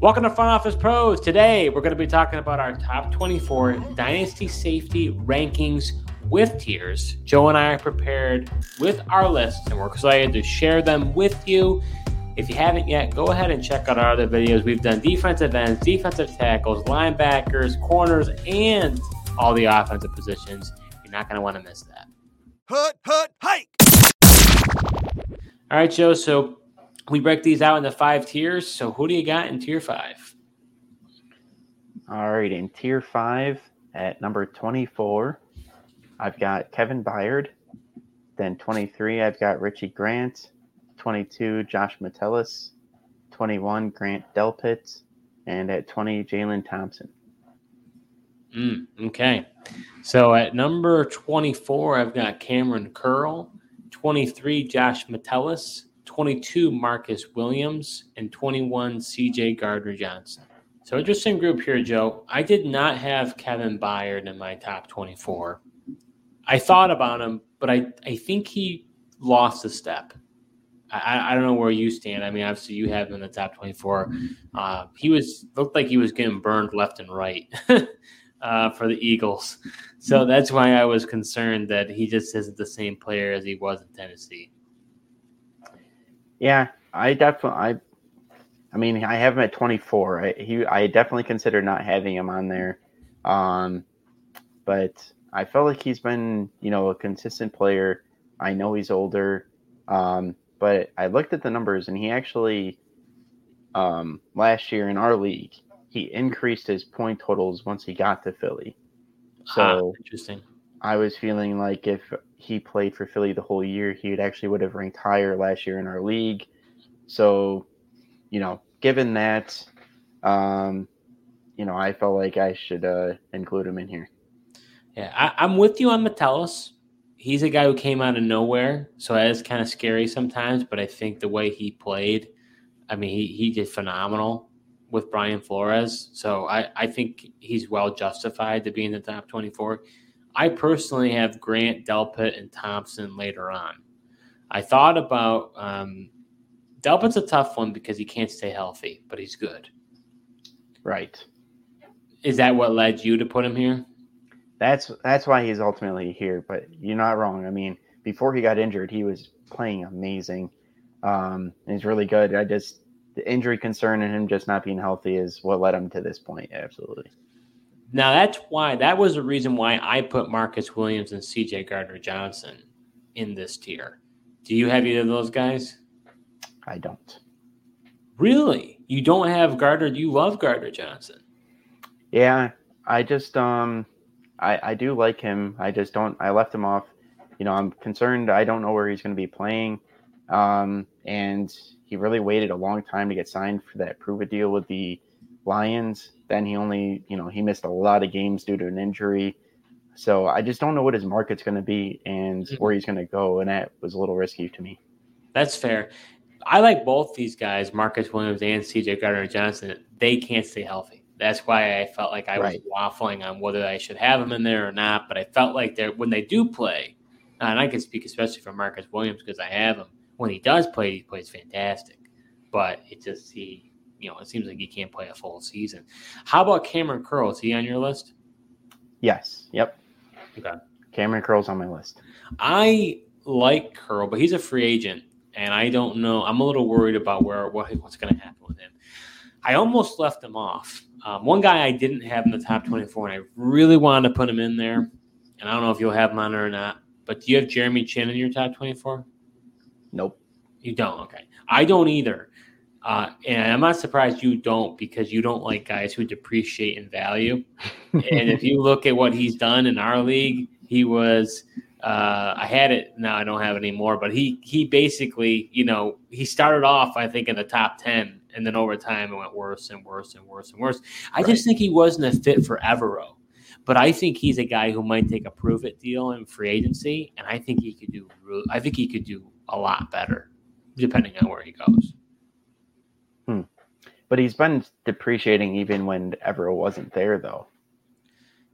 Welcome to Front Office Pros. Today, we're going to be talking about our top 24 dynasty safety rankings with tiers. Joe and I are prepared with our lists, and we're excited to share them with you. If you haven't yet, go ahead and check out our other videos. We've done defensive ends, defensive tackles, linebackers, corners, and all the offensive positions. You're not going to want to miss that. Hut, hut, hike! All right, Joe. So we break these out into five tiers. So who do you got in tier five? All right, in tier five at number 24, I've got Kevin Byard. Then 23, I've got Richie Grant. 22, Josh Metellus. 21, Grant Delpit. And at 20, Jalen Thompson. Mm, okay. So at number 24, I've got Kamren Curl. 23, Josh Metellus. 22 Marcus Williams, and 21 CJ Gardner Johnson. So interesting group here, Joe. I did not have Kevin Byard in my top 24. I thought about him, but I, I think he lost a step. I, I don't know where you stand. I mean, obviously you have him in the top 24. Uh, he was looked like he was getting burned left and right uh, for the Eagles. So that's why I was concerned that he just isn't the same player as he was in Tennessee. Yeah, I definitely. I, I mean, I have him at 24. I, he, I definitely consider not having him on there, um, but I felt like he's been, you know, a consistent player. I know he's older, um, but I looked at the numbers, and he actually, um, last year in our league, he increased his point totals once he got to Philly. So ah, interesting. I was feeling like if he played for Philly the whole year, he would actually would have ranked higher last year in our league. So, you know, given that, um, you know, I felt like I should uh, include him in here. Yeah, I, am with you on Metellus. He's a guy who came out of nowhere, so that is kind of scary sometimes. But I think the way he played, I mean, he, he did phenomenal with Brian Flores. So I, I think he's well justified to be in the top 24. I personally have Grant, Delpit, and Thompson later on. I thought about um, Delpit's a tough one because he can't stay healthy, but he's good. Right. Is that what led you to put him here? That's that's why he's ultimately here. But you're not wrong. I mean, before he got injured, he was playing amazing. Um, he's really good. I just the injury concern and him just not being healthy is what led him to this point. Absolutely. Now that's why that was the reason why I put Marcus Williams and CJ Gardner Johnson in this tier. Do you have either of those guys? I don't. Really? You don't have Gardner? You love Gardner Johnson? Yeah, I just um, I I do like him. I just don't. I left him off. You know, I'm concerned. I don't know where he's going to be playing. Um, and he really waited a long time to get signed for that prove it deal with the Lions. Then he only, you know, he missed a lot of games due to an injury. So I just don't know what his market's going to be and mm-hmm. where he's going to go. And that was a little risky to me. That's fair. I like both these guys, Marcus Williams and CJ Gardner Johnson. They can't stay healthy. That's why I felt like I right. was waffling on whether I should have them in there or not. But I felt like they're when they do play, and I can speak especially for Marcus Williams because I have him. When he does play, he plays fantastic. But it just he you know, it seems like he can't play a full season. How about Kamren Curl? Is he on your list? Yes. Yep. Okay. Kamren Curl's on my list. I like Curl, but he's a free agent, and I don't know. I'm a little worried about where what, what's going to happen with him. I almost left him off. Um, one guy I didn't have in the top 24, and I really wanted to put him in there, and I don't know if you'll have him on or not. But do you have Jeremy Chinn in your top 24? Nope. You don't. Okay. I don't either. Uh, and I'm not surprised you don't because you don't like guys who depreciate in value. and if you look at what he's done in our league, he was. Uh, I had it now. I don't have it anymore. But he he basically, you know, he started off I think in the top ten, and then over time it went worse and worse and worse and worse. I right. just think he wasn't a fit for Evero. But I think he's a guy who might take a prove it deal in free agency, and I think he could do. I think he could do a lot better, depending on where he goes. Hmm. But he's been depreciating even when Evero wasn't there, though.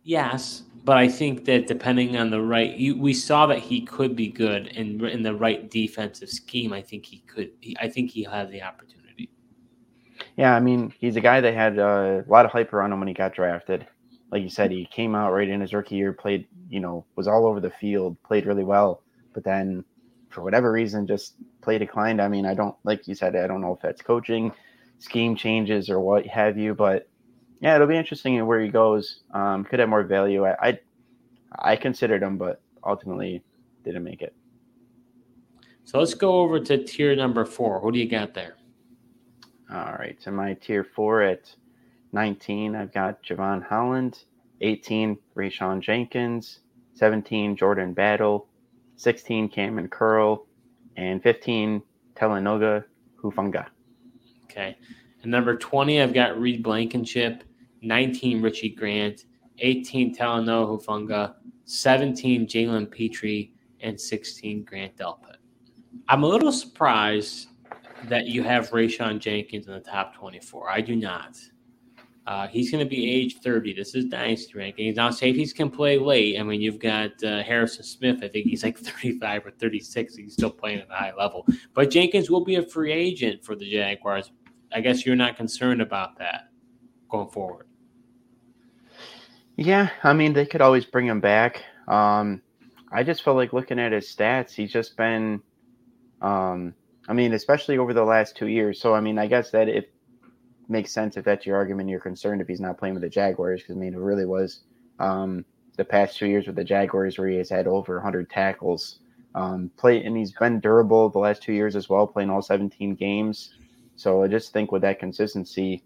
Yes, but I think that depending on the right, you, we saw that he could be good in in the right defensive scheme. I think he could. He, I think he has the opportunity. Yeah, I mean, he's a guy that had a lot of hype around him when he got drafted. Like you said, he came out right in his rookie year, played, you know, was all over the field, played really well, but then for whatever reason, just play declined. I mean, I don't, like you said, I don't know if that's coaching, scheme changes, or what have you, but yeah, it'll be interesting where he goes. Um, could have more value. I, I, I considered him, but ultimately didn't make it. So let's go over to tier number four. Who do you got there? All right. So my tier four at 19, I've got Jevon Holland. 18, Rayshawn Jenkins. 17, Jordan Battle. 16, Kamren Curl. And 15, Talanoa Hufanga. Okay. And number 20, I've got Reed Blankenship. 19, Richie Grant. 18, Talanoa Hufanga, 17, Jalen Pitre, And 16, Grant Delpit. I'm a little surprised that you have Rayshawn Jenkins in the top 24. I do not. Uh, he's going to be age 30. This is dynasty ranking. Now, safeties can play late. I mean, you've got uh, Harrison Smith. I think he's like 35 or 36. He's still playing at a high level. But Jenkins will be a free agent for the Jaguars. I guess you're not concerned about that going forward. Yeah, I mean, they could always bring him back. Um, I just felt like looking at his stats, he's just been – um, I mean, especially over the last two years. So, I mean, I guess that it makes sense if that's your argument. You're concerned if he's not playing with the Jaguars because I mean, it really was um, the past two years with the Jaguars where he has had over 100 tackles. Um, play and he's been durable the last two years as well, playing all 17 games. So I just think with that consistency,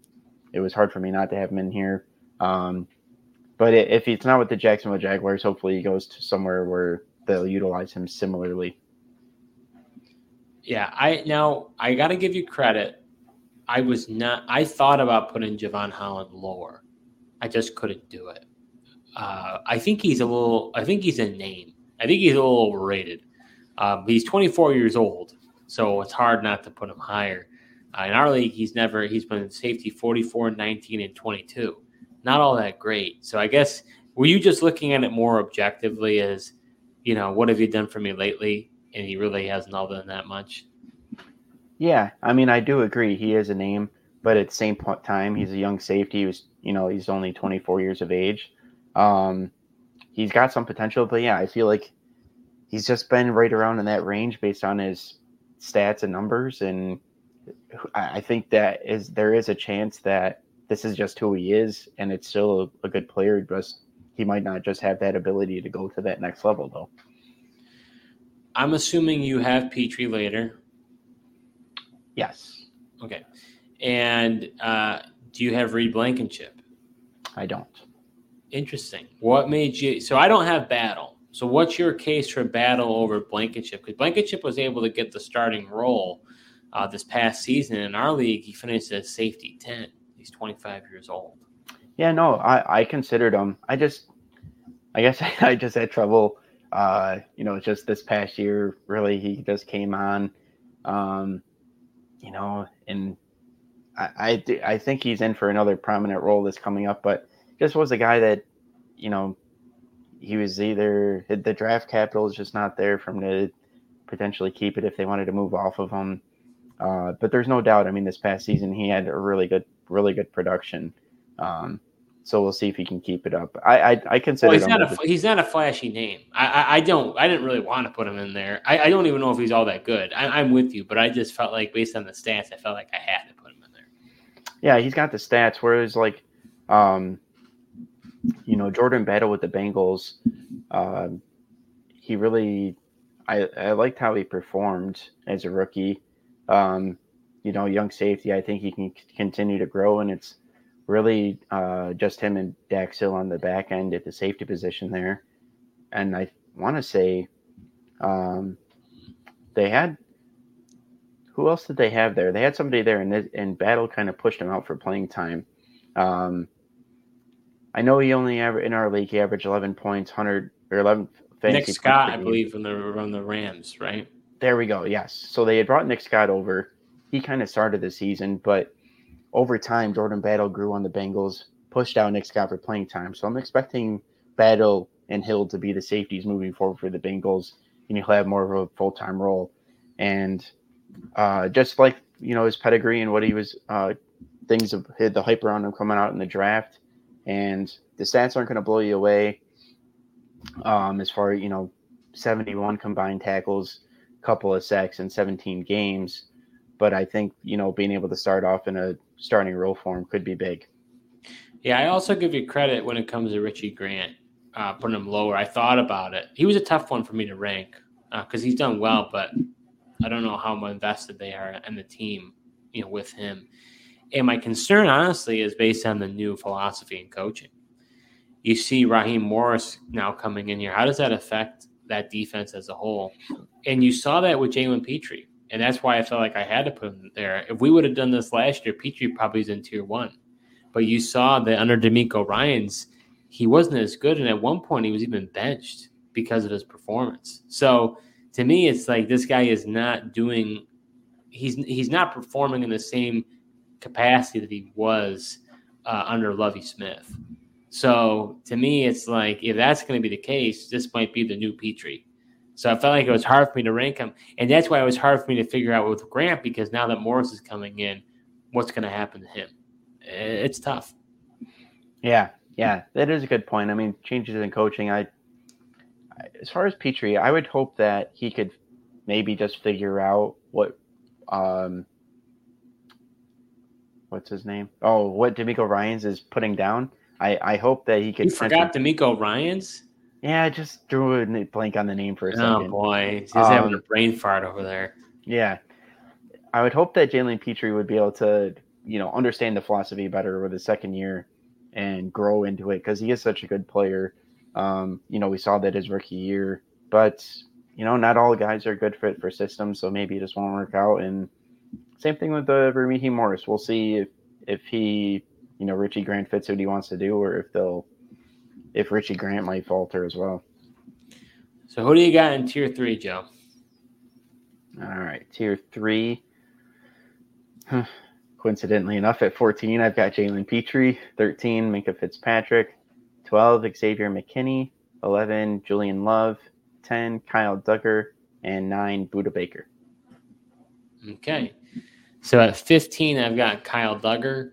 it was hard for me not to have him in here. Um, but if it's not with the Jacksonville Jaguars, hopefully he goes to somewhere where they'll utilize him similarly. Yeah, I now I got to give you credit. I was not. I thought about putting Jevon Holland lower. I just couldn't do it. Uh, I think he's a little. I think he's a name. I think he's a little overrated. Um, he's 24 years old, so it's hard not to put him higher. Uh, in our league, he's never. He's been safety 44, 19, and 22. Not all that great. So I guess were you just looking at it more objectively as, you know, what have you done for me lately? and he really hasn't all done that much. Yeah, I mean, I do agree. He is a name, but at the same time, he's a young safety. He was, you know, he's only 24 years of age. Um, he's got some potential, but yeah, I feel like he's just been right around in that range based on his stats and numbers. And I think that is there is a chance that this is just who he is, and it's still a, a good player. Just he might not just have that ability to go to that next level, though. I'm assuming you have Pitre later. Yes. Okay. And uh, do you have Reed Blankenship? I don't. Interesting. What made you? So I don't have Battle. So what's your case for Battle over Blankenship? Because Blankenship was able to get the starting role uh, this past season in our league. He finished as safety ten. He's 25 years old. Yeah, no, I I considered him. I just, I guess I just had trouble uh, you know, just this past year, really, he just came on, um, you know, and I, I, I think he's in for another prominent role that's coming up, but just was a guy that, you know, he was either the draft capital is just not there for him to potentially keep it if they wanted to move off of him. Uh, but there's no doubt. I mean, this past season he had a really good, really good production. Um, so we'll see if he can keep it up. I I, I consider well, he's not a he's not a flashy name. I, I, I don't I didn't really want to put him in there. I, I don't even know if he's all that good. I, am with you, but I just felt like based on the stats, I felt like I had to put him in there. Yeah, he's got the stats. Whereas like, um, you know, Jordan Battle with the Bengals, um, he really, I I liked how he performed as a rookie. Um, you know, young safety. I think he can continue to grow, and it's really uh, just him and Dax Hill on the back end at the safety position there. And I want to say um, they had who else did they have there? They had somebody there, and and Battle kind of pushed him out for playing time. Um, I know he only aver- in our league he averaged 11 points, 100 or 11 Nick Scott, I believe, from the from the Rams, right? There we go. Yes. So they had brought Nick Scott over. He kind of started the season, but over time, Jordan Battle grew on the Bengals, pushed out Nick Scott for playing time. So I'm expecting Battle and Hill to be the safeties moving forward for the Bengals, and he'll have more of a full time role. And uh, just like you know his pedigree and what he was uh, things hit the hype around him coming out in the draft, and the stats aren't going to blow you away. Um, as far you know, 71 combined tackles, couple of sacks in 17 games, but I think you know being able to start off in a starting role form could be big. Yeah, I also give you credit when it comes to Richie Grant, uh, putting him lower. I thought about it. He was a tough one for me to rank because uh, he's done well, but I don't know how invested they are in the team, you know, with him. And my concern, honestly, is based on the new philosophy and coaching. You see Raheem Morris now coming in here. How does that affect that defense as a whole? And you saw that with Jalen Pitre. And that's why I felt like I had to put him there. If we would have done this last year, Pitre probably is in tier one. But you saw that under DeMeco Ryans, he wasn't as good. And at one point, he was even benched because of his performance. So to me, it's like this guy is not doing, he's, he's not performing in the same capacity that he was uh, under Lovie Smith. So to me, it's like if that's going to be the case, this might be the new Pitre. So I felt like it was hard for me to rank him, and that's why it was hard for me to figure out with Grant because now that Morris is coming in, what's going to happen to him? It's tough. Yeah, yeah, that is a good point. I mean, changes in coaching. I, as far as Pitre, I would hope that he could maybe just figure out what, um, what's his name? Oh, what DeMeco Ryans is putting down. I I hope that he could. You forgot DeMeco Ryans. Yeah, I just drew a blank on the name for a oh, second. Oh boy, he's um, having a brain fart over there. Yeah, I would hope that Jalen Pitre would be able to, you know, understand the philosophy better over the second year and grow into it because he is such a good player. Um, you know, we saw that his rookie year, but you know, not all guys are good fit for systems, so maybe it just won't work out. And same thing with the uh, Morris. We'll see if if he, you know, Richie Grant fits what he wants to do, or if they'll if Richie Grant might falter as well. So who do you got in tier three, Joe? All right, tier three. Coincidentally enough, at 14, I've got Jalen Pitre, 13, Minkah Fitzpatrick, 12, Xavier McKinney, 11, Julian Love, 10, Kyle Dugger, and 9, Budda Baker. Okay. So at 15, I've got Kyle Dugger,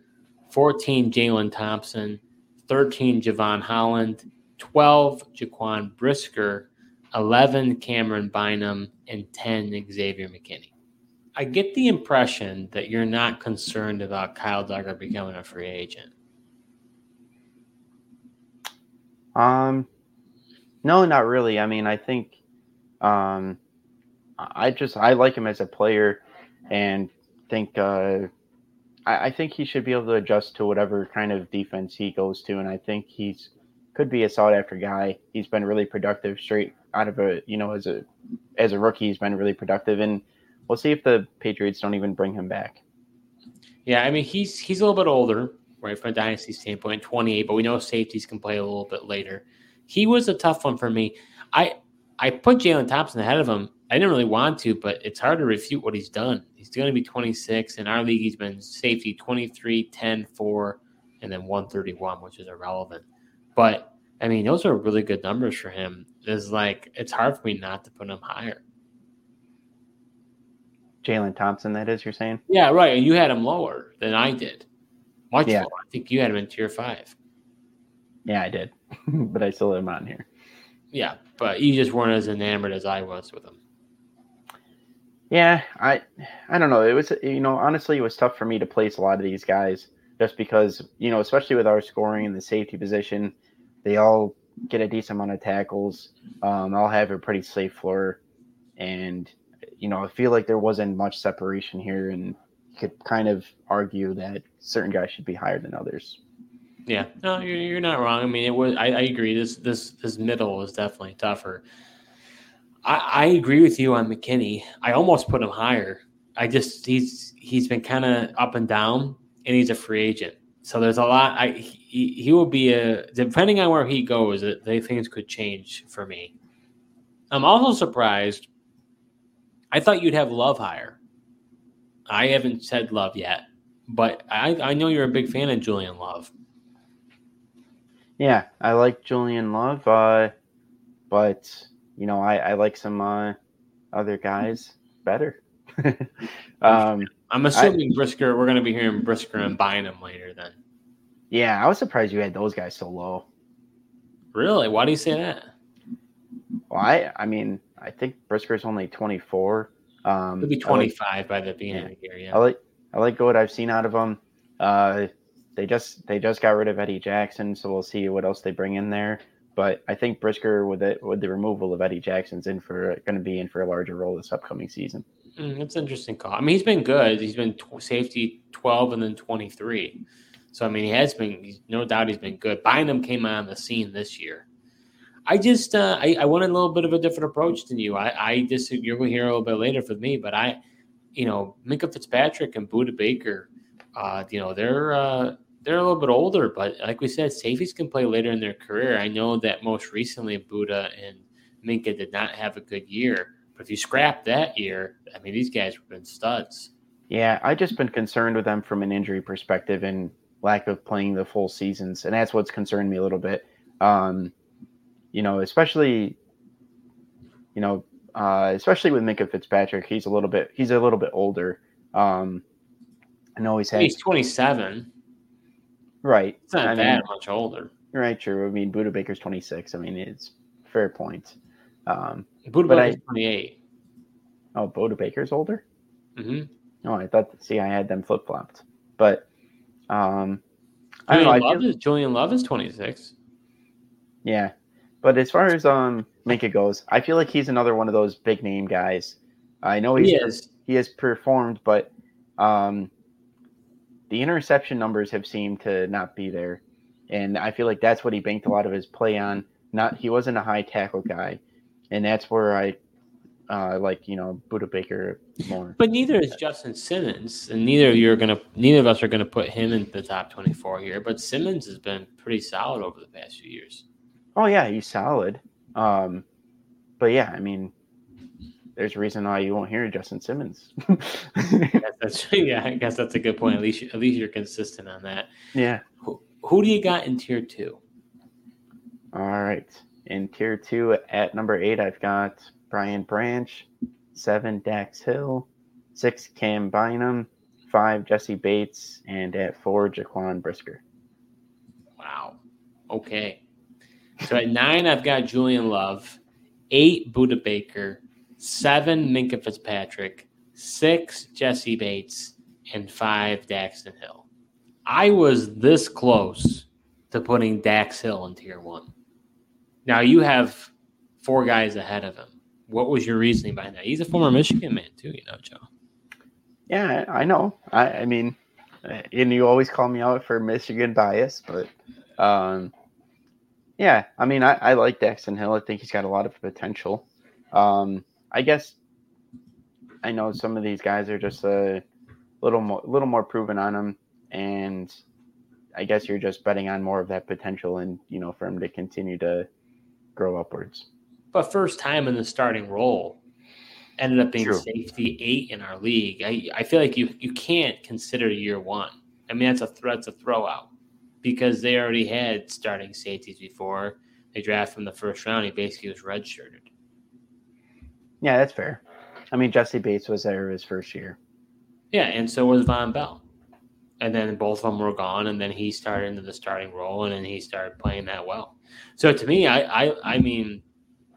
14, Jalen Thompson, 13 Jevon Holland, 12 Jaquan Brisker, 11 Camryn Bynum, and 10 Xavier McKinney. I get the impression that you're not concerned about Kyle Dugger becoming a free agent. Um, no, not really. I mean, I think, um, I just I like him as a player, and think uh, I, I, think he should be able to adjust to whatever kind of defense he goes to, and I think he's could be a sought after guy. He's been really productive straight out of a you know as a as a rookie. He's been really productive, and we'll see if the Patriots don't even bring him back. Yeah, I mean he's he's a little bit older, right, from a dynasty standpoint, 28, but we know safeties can play a little bit later. He was a tough one for me. I I put Jalen Thompson ahead of him. I didn't really want to, but it's hard to refute what he's done. He's going to be 26. In our league, he's been safety 23, 10, 4, and then 131, which is irrelevant. But I mean, those are really good numbers for him. It's like it's hard for me not to put him higher. Jalen Thompson, that is, you're saying? Yeah, right. And you had him lower than I did. Much yeah. lower. I think you had him in tier five. Yeah, I did. but I still have him on here. Yeah, but you just weren't as enamored as I was with him. Yeah, I I don't know. It was you know honestly it was tough for me to place a lot of these guys just because you know especially with our scoring in the safety position, they all get a decent amount of tackles. Um, I'll have a pretty safe floor, and you know I feel like there wasn't much separation here, and you could kind of argue that certain guys should be higher than others. Yeah, no, you're, you're not wrong. I mean, it was. I, I agree. This this this middle was definitely tougher. I, I agree with you on McKinney. I almost put him higher. I just he's he's been kind of up and down, and he's a free agent. So there's a lot. I he, he will be a depending on where he goes. They things could change for me. I'm also surprised. I thought you'd have Love higher. I haven't said Love yet, but I I know you're a big fan of Julian Love. Yeah, I like Julian Love, uh, but you know, I, I like some uh, other guys better. um, I'm assuming I, Brisker. We're going to be hearing Brisker and Bynum later. Then. Yeah, I was surprised you had those guys so low. Really? Why do you say that? Well, I I mean, I think Brisker's only 24. Um, He'll be 25 like, by the beginning yeah, of the year. Yeah. I like I like what I've seen out of them. Uh, they just they just got rid of Eddie Jackson, so we'll see what else they bring in there. But I think Brisker with it with the removal of Eddie Jackson's in for going to be in for a larger role this upcoming season. Mm, that's interesting call. I mean, he's been good. He's been t- safety 12 and then 23. So I mean, he has been. No doubt, he's been good. Bynum came on the scene this year. I just uh, I, I wanted a little bit of a different approach than you. I, I disagree. You're going to hear a little bit later from me, but I, you know, Minkah Fitzpatrick and Budda Baker, uh, you know, they're uh, they're a little bit older, but like we said, safeties can play later in their career. I know that most recently Budda and Minkah did not have a good year, but if you scrap that year, I mean, these guys have been studs. Yeah, I've just been concerned with them from an injury perspective and lack of playing the full seasons, and that's what's concerned me a little bit. Um, you know, especially, you know, uh, especially with Minkah Fitzpatrick, he's a little bit he's a little bit older. Um, I know he's had he's twenty seven. Right. It's not I that mean, much older. Right. True. I mean, Budda Baker's twenty six. I mean, it's fair point. Um, Budda Baker's twenty eight. Oh, Budda Baker's older. Mm-hmm. Oh, I thought. See, I had them flip flopped, but um, Julian I don't know. Love is, Julian Love is twenty six. Yeah, but as far as um Minkah goes, I feel like he's another one of those big name guys. I know he's, he is. He has performed, but um, the interception numbers have seemed to not be there, and I feel like that's what he banked a lot of his play on. Not he wasn't a high tackle guy, and that's where I uh, like you know Budda Baker more. But neither is Justin Simmons, and neither of you're gonna neither of us are gonna put him in the top twenty four here. But Simmons has been pretty solid over the past few years. Oh yeah, he's solid. Um, but yeah, I mean, there's a reason why you won't hear Justin Simmons. that's yeah, I guess that's a good point. At least at least you're consistent on that. Yeah. Who, who do you got in tier two? All right, in tier two at number eight, I've got Brian Branch, seven Dax Hill, six Cam Bynum, five Jessie Bates, and at four Jaquan Brisker. Wow. Okay. So at nine, I've got Julian Love, eight Budda Baker, seven Minkah Fitzpatrick, six Jessie Bates, and five Daxton Hill. I was this close to putting Dax Hill in tier one. Now you have four guys ahead of him. What was your reasoning behind that? He's a former Michigan man too, you know, Joe. Yeah, I know. I, I mean, and you always call me out for Michigan bias, but um, yeah, I mean, I, I like Daxton Hill. I think he's got a lot of potential. Um, I guess I know some of these guys are just a little more, little more proven on him, and I guess you're just betting on more of that potential, and you know, for him to continue to grow upwards. But first time in the starting role, ended up being True. safety eight in our league. I, I feel like you you can't consider year one. I mean, that's a that's a throw out because they already had starting safeties before they draft from the first round. He basically was redshirted. Yeah, that's fair. I mean, Jessie Bates was there his first year. Yeah, and so was Vonn Bell. And then both of them were gone, and then he started into the starting role, and then he started playing that well. So to me, I, I, I mean,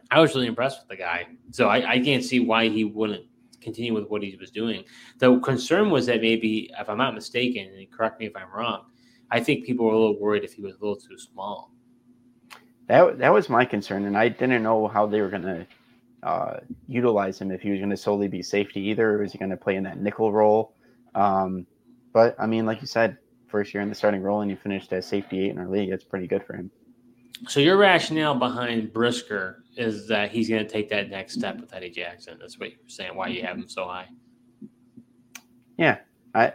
I was really impressed with the guy. So I, I can't see why he wouldn't continue with what he was doing. The concern was that maybe, if I'm not mistaken, and correct me if I'm wrong, I think people were a little worried if he was a little too small. That that was my concern, and I didn't know how they were going to uh, utilize him. If he was going to solely be safety, either, or was he going to play in that nickel role? Um, but I mean, like you said, first year in the starting role, and you finished as safety eight in our league. That's pretty good for him. So your rationale behind Brisker is that he's going to take that next step with Eddie Jackson. That's what you're saying. Why you have him so high? Yeah, I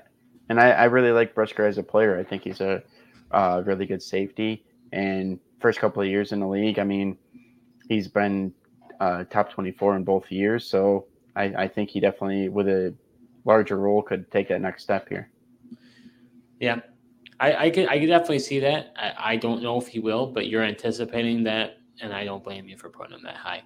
and I, I really like Brisker as a player. I think he's a uh, really good safety. And first couple of years in the league, I mean, he's been uh, top 24 in both years. So I, I think he definitely, with a larger role, could take that next step here. Yeah, I, I could I could definitely see that. I, I don't know if he will, but you're anticipating that, and I don't blame you for putting him that high.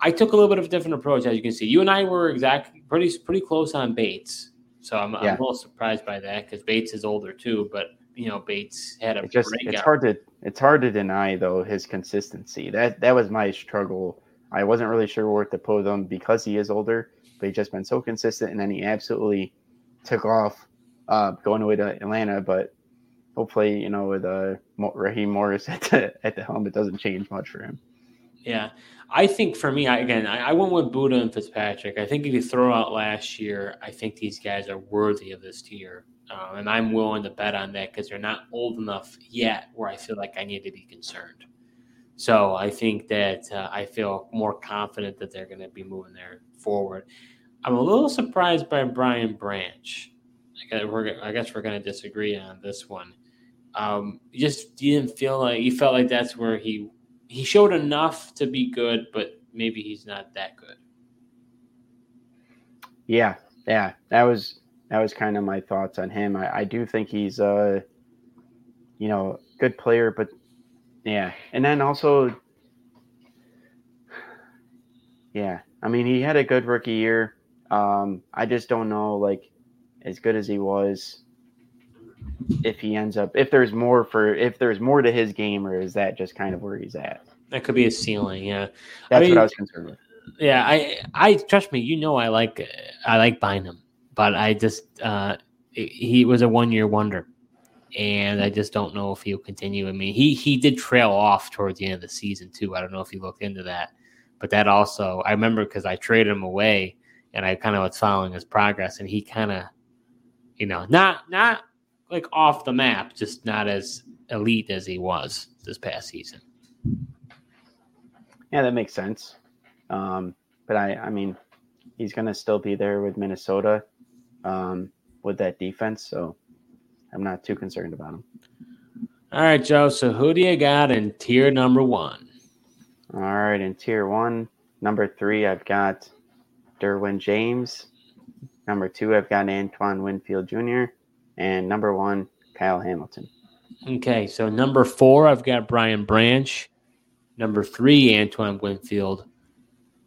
I took a little bit of a different approach, as you can see. You and I were exactly pretty pretty close on Bates. So I'm, I'm a little surprised by that because Bates is older too. But you know, Bates had a It just breakout. it's hard to it's hard to deny though his consistency. That that was my struggle. I wasn't really sure where to put him because he is older, but he's just been so consistent, and then he absolutely took off uh, going away to Atlanta. But hopefully, you know, with uh, Raheem Morris at the at the helm, it doesn't change much for him. Yeah, I think for me, I, again, I, I went with Budda and Fitzpatrick. I think if you throw out last year, I think these guys are worthy of this tier, uh, and I'm willing to bet on that because they're not old enough yet where I feel like I need to be concerned. So I think that uh, I feel more confident that they're going to be moving there forward. I'm a little surprised by Brian Branch. I guess we're, I guess we're going to disagree on this one. Um, just you didn't feel like you felt like that's where he he showed enough to be good, but maybe he's not that good. Yeah, yeah, that was that was kind of my thoughts on him. I, I do think he's a you know good player, but yeah, and then also yeah, I mean he had a good rookie year. Um, I just don't know like as good as he was if he ends up if there's more for if there's more to his game or is that just kind of where he's at? That could be a ceiling. Yeah, That's mean- what I was concerned with. yeah. I I trust me. You know, I like I like Bynum, but I just uh, he was a one year wonder, and I just don't know if he'll continue. I mean, he he did trail off towards the end of the season too. I don't know if you looked into that, but that also I remember because I traded him away, and I kind of was following his progress, and he kind of, you know, not not like off the map, just not as elite as he was this past season. Yeah, that makes sense. Um, but I, I mean, he's going to still be there with Minnesota um, with that defense, so I'm not too concerned about him. All right, Joe. So who do you got in tier number one? All right, in tier one, number three, I've got Derwin James. Number two, I've got Antoine Winfield Jr. And number one, Kyle Hamilton. Okay, so number four, I've got Brian Branch. Number three, Antoine Winfield.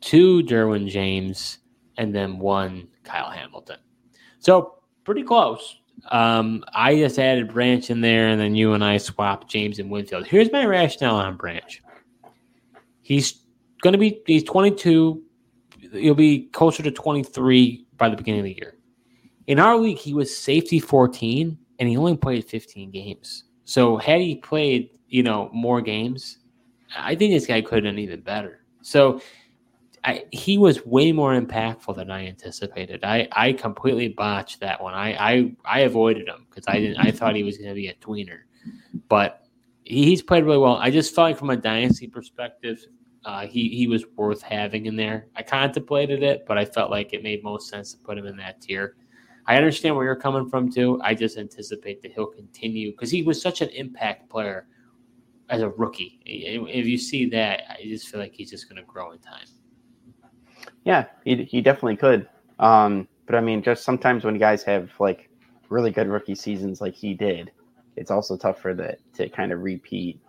Two, Derwin James. And then one, Kyle Hamilton. So pretty close. Um, I just added Branch in there, and then you and I swapped James and Winfield. Here's my rationale on Branch. He's going to be, he's 22. He'll be closer to 23 by the beginning of the year. In our league, he was safety 14, and he only played 15 games. So had he played, you know, more games, I think this guy could have done even better. So I, he was way more impactful than I anticipated. I, I completely botched that one. I I, I avoided him because I didn't. I thought he was going to be a tweener, but he, he's played really well. I just felt like from a dynasty perspective, uh, he he was worth having in there. I contemplated it, but I felt like it made most sense to put him in that tier. I understand where you're coming from too. I just anticipate that he'll continue because he was such an impact player as a rookie. If you see that, I just feel like he's just going to grow in time. Yeah, he, he definitely could. Um, but I mean, just sometimes when guys have like really good rookie seasons like he did, it's also tough for that to kind of repeat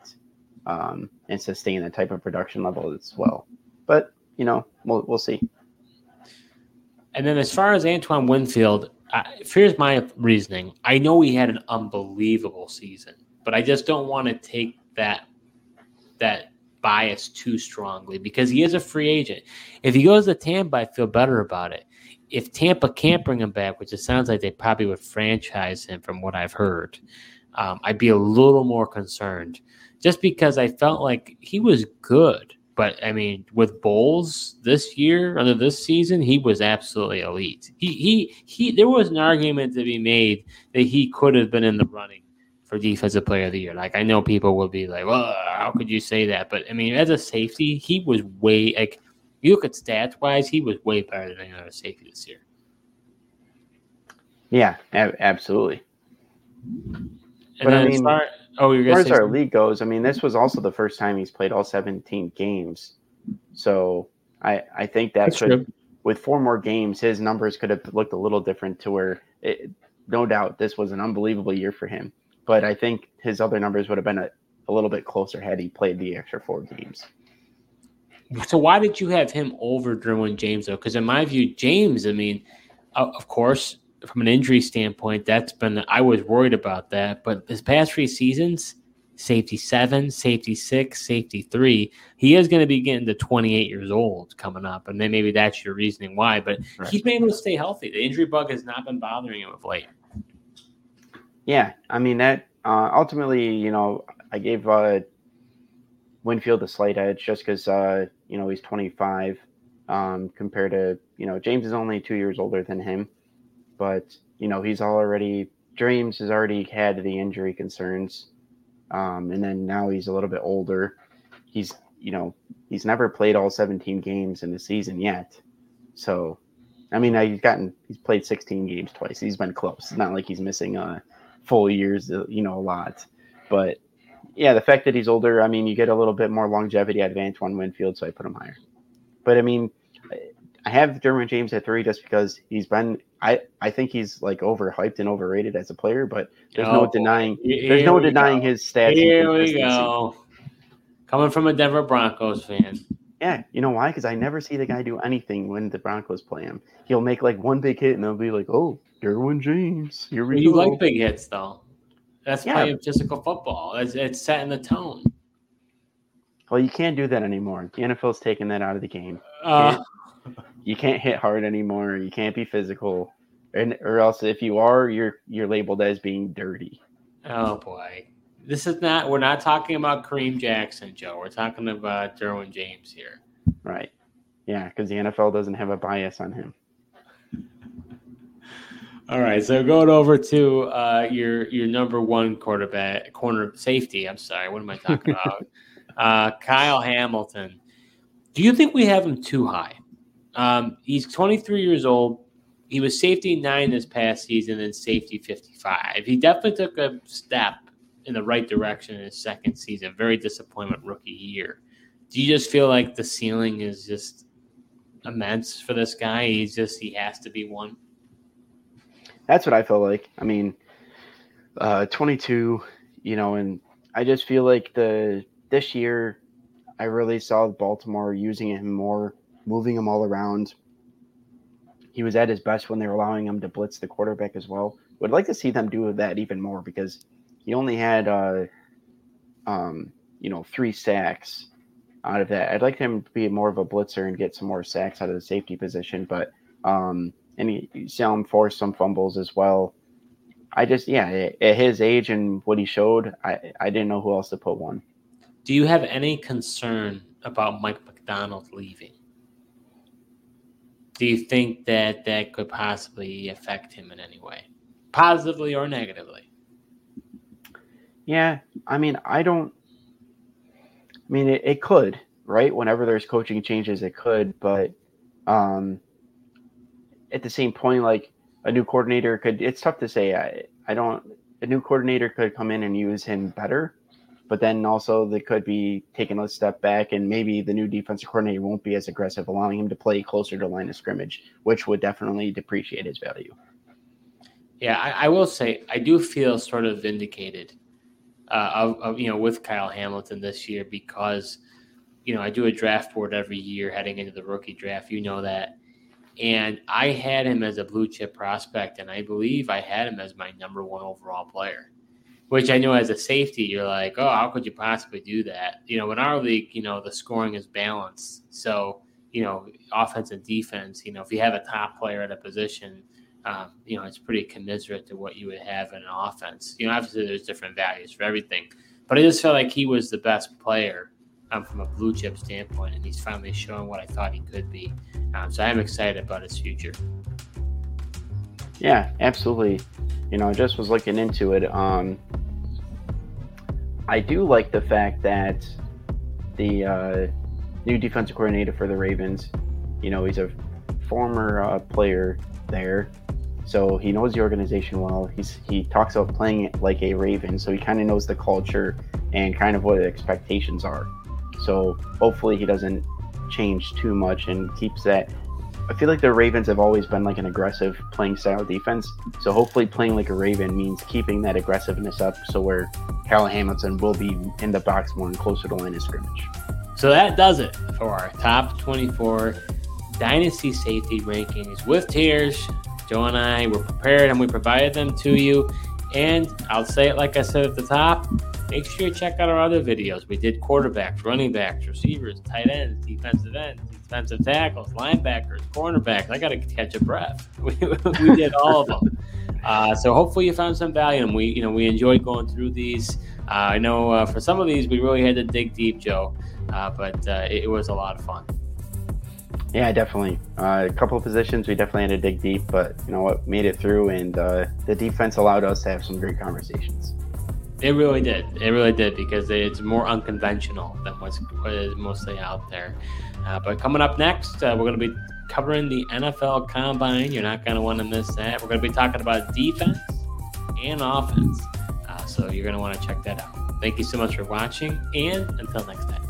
um, and sustain that type of production level as well. But you know, we'll we'll see. And then as far as Antoine Winfield, I, here's my reasoning. I know he had an unbelievable season, but I just don't want to take that that bias too strongly because he is a free agent. If he goes to Tampa, I feel better about it. If Tampa can't bring him back, which it sounds like they probably would franchise him from what I've heard, um, I'd be a little more concerned just because I felt like he was good. But I mean, with Bulls this year, under this season, he was absolutely elite. He he he. There was an argument to be made that he could have been in the running for defensive player of the year. Like I know people will be like, "Well, how could you say that?" But I mean, as a safety, he was way like you look at stats wise, he was way better than any other safety this year. Yeah, a- absolutely. And But I as mean, far, oh, you're As far as our league goes, I mean, this was also the first time he's played all 17 games. So I I think that That's could, true. with four more games, his numbers could have looked a little different to where, it, no doubt, this was an unbelievable year for him. But I think his other numbers would have been a, a little bit closer had he played the extra four games. So why did you have him over Derwin James though? Because in my view, James, I mean, of of course, from an injury standpoint, that's been I was worried about that. But his past three seasons, safety seven, safety six, safety three, he is going to be getting to 28 years old coming up, and then maybe that's your reasoning why. But right. he's been able to stay healthy. The injury bug has not been bothering him of late. Yeah, I mean that uh, ultimately, you know, I gave uh, Winfield a slight edge just because uh, you know he's 25 um, compared to you know James is only two years older than him, but you know he's already James has already had the injury concerns, um, and then now he's a little bit older. He's you know he's never played all 17 games in the season yet, so I mean he's gotten he's played 16 games twice. He's been close. It's not like he's missing a full years, uh, you know, a lot. But yeah, the fact that he's older, I mean, you get a little bit more longevity of Antoine Winfield, so I put him higher. But I mean, I have Derwin James at three just because he's been. I I think he's like overhyped and overrated as a player, but there's oh, no denying. Here there's no denying go. his stats. Here we go. Coming from a Denver Broncos fan. Yeah, you know why? Because I never see the guy do anything when the Broncos play him. He'll make like one big hit, and they'll be like, "Oh, Derwin James. Here we you go. You like big hits, though. That's yeah. playing physical football. It's, it's setting the tone. Well, you can't do that anymore. The NFL's taking that out of the game. You, uh, can't, you can't hit hard anymore. You can't be physical, and or else if you are, you're you're labeled as being dirty. Oh boy, this is not. We're not talking about Kareem Jackson, Joe. We're talking about Derwin James here. Right. Yeah, because the NFL doesn't have a bias on him. All right, so going over to uh, your your number one quarterback, corner safety. I'm sorry, what am I talking about? uh, Kyle Hamilton. Do you think we have him too high? Um, he's 23 years old. He was safety nine this past season and safety 55. He definitely took a step in the right direction in his second season. Very disappointment rookie year. Do you just feel like the ceiling is just immense for this guy? He's just he has to be one. That's what I felt like. I mean, uh, 22, you know, and I just feel like the this year I really saw Baltimore using him more, moving him all around. He was at his best when they were allowing him to blitz the quarterback as well. Would like to see them do that even more because he only had, uh, um, you know, three sacks out of that. I'd like him to be more of a blitzer and get some more sacks out of the safety position, but um, and he, you saw him force some fumbles as well. I just, yeah, at his age and what he showed, I, I didn't know who else to put one. Do you have any concern about Mike Macdonald leaving? Do you think that that could possibly affect him in any way, positively or negatively? Yeah, I mean, I don't. I mean, it, it could, right? Whenever there's coaching changes, it could, but um, at the same point, like a new coordinator could. It's tough to say. I I don't. A new coordinator could come in and use him better, but then also they could be taking a step back, and maybe the new defensive coordinator won't be as aggressive, allowing him to play closer to line of scrimmage, which would definitely depreciate his value. Yeah, I, I will say I do feel sort of vindicated, uh, of, you know with Kyle Hamilton this year because you know I do a draft board every year heading into the rookie draft. You know that and I had him as a blue chip prospect, and I believe I had him as my number one overall player. Which I know as a safety, you're like, oh, how could you possibly do that? You know, in our league, you know, the scoring is balanced. So, you know, offense and defense, you know, if you have a top player at a position, um, you know, it's pretty commiserate to what you would have in an offense. You know, obviously there's different values for everything, but I just felt like he was the best player um, from a blue chip standpoint, and he's finally showing what I thought he could be. Um, so I'm excited about his future. Yeah, absolutely. You know, I just was looking into it. Um, I do like the fact that the uh, new defensive coordinator for the Ravens, you know, he's a former uh, player there, so he knows the organization well. He's he talks about playing it like a Raven, so he kind of knows the culture and kind of what the expectations are. So hopefully he doesn't change too much and keeps that. I feel like the Ravens have always been like an aggressive playing style defense. So hopefully playing like a Raven means keeping that aggressiveness up so where Kyle Hamilton will be in the box more and closer to line of scrimmage. So that does it for our top 24 dynasty safety rankings with tiers. Joe and I were prepared and we provided them to you. And I'll say it like I said at the top make sure you check out our other videos. We did quarterbacks, running backs, receivers, tight ends, defensive ends, defensive tackles, linebackers, cornerbacks. I got to catch a breath. We, we did all of them. Uh, so hopefully you found some value, and we you know we enjoyed going through these. Uh, I know uh, for some of these we really had to dig deep, Joe, uh, but uh, it, it, was a lot of fun. Yeah, definitely. Uh, a couple of positions we definitely had to dig deep, but you know what, made it through, and the defense allowed us to have some great conversations. It really did. It really did because it's more unconventional than what's mostly out there. Uh, but coming up next, uh, we're going to be covering the NFL Combine. You're not going to want to miss that. We're going to be talking about defense and offense. Uh, so you're going to want to check that out. Thank you so much for watching, and until next time.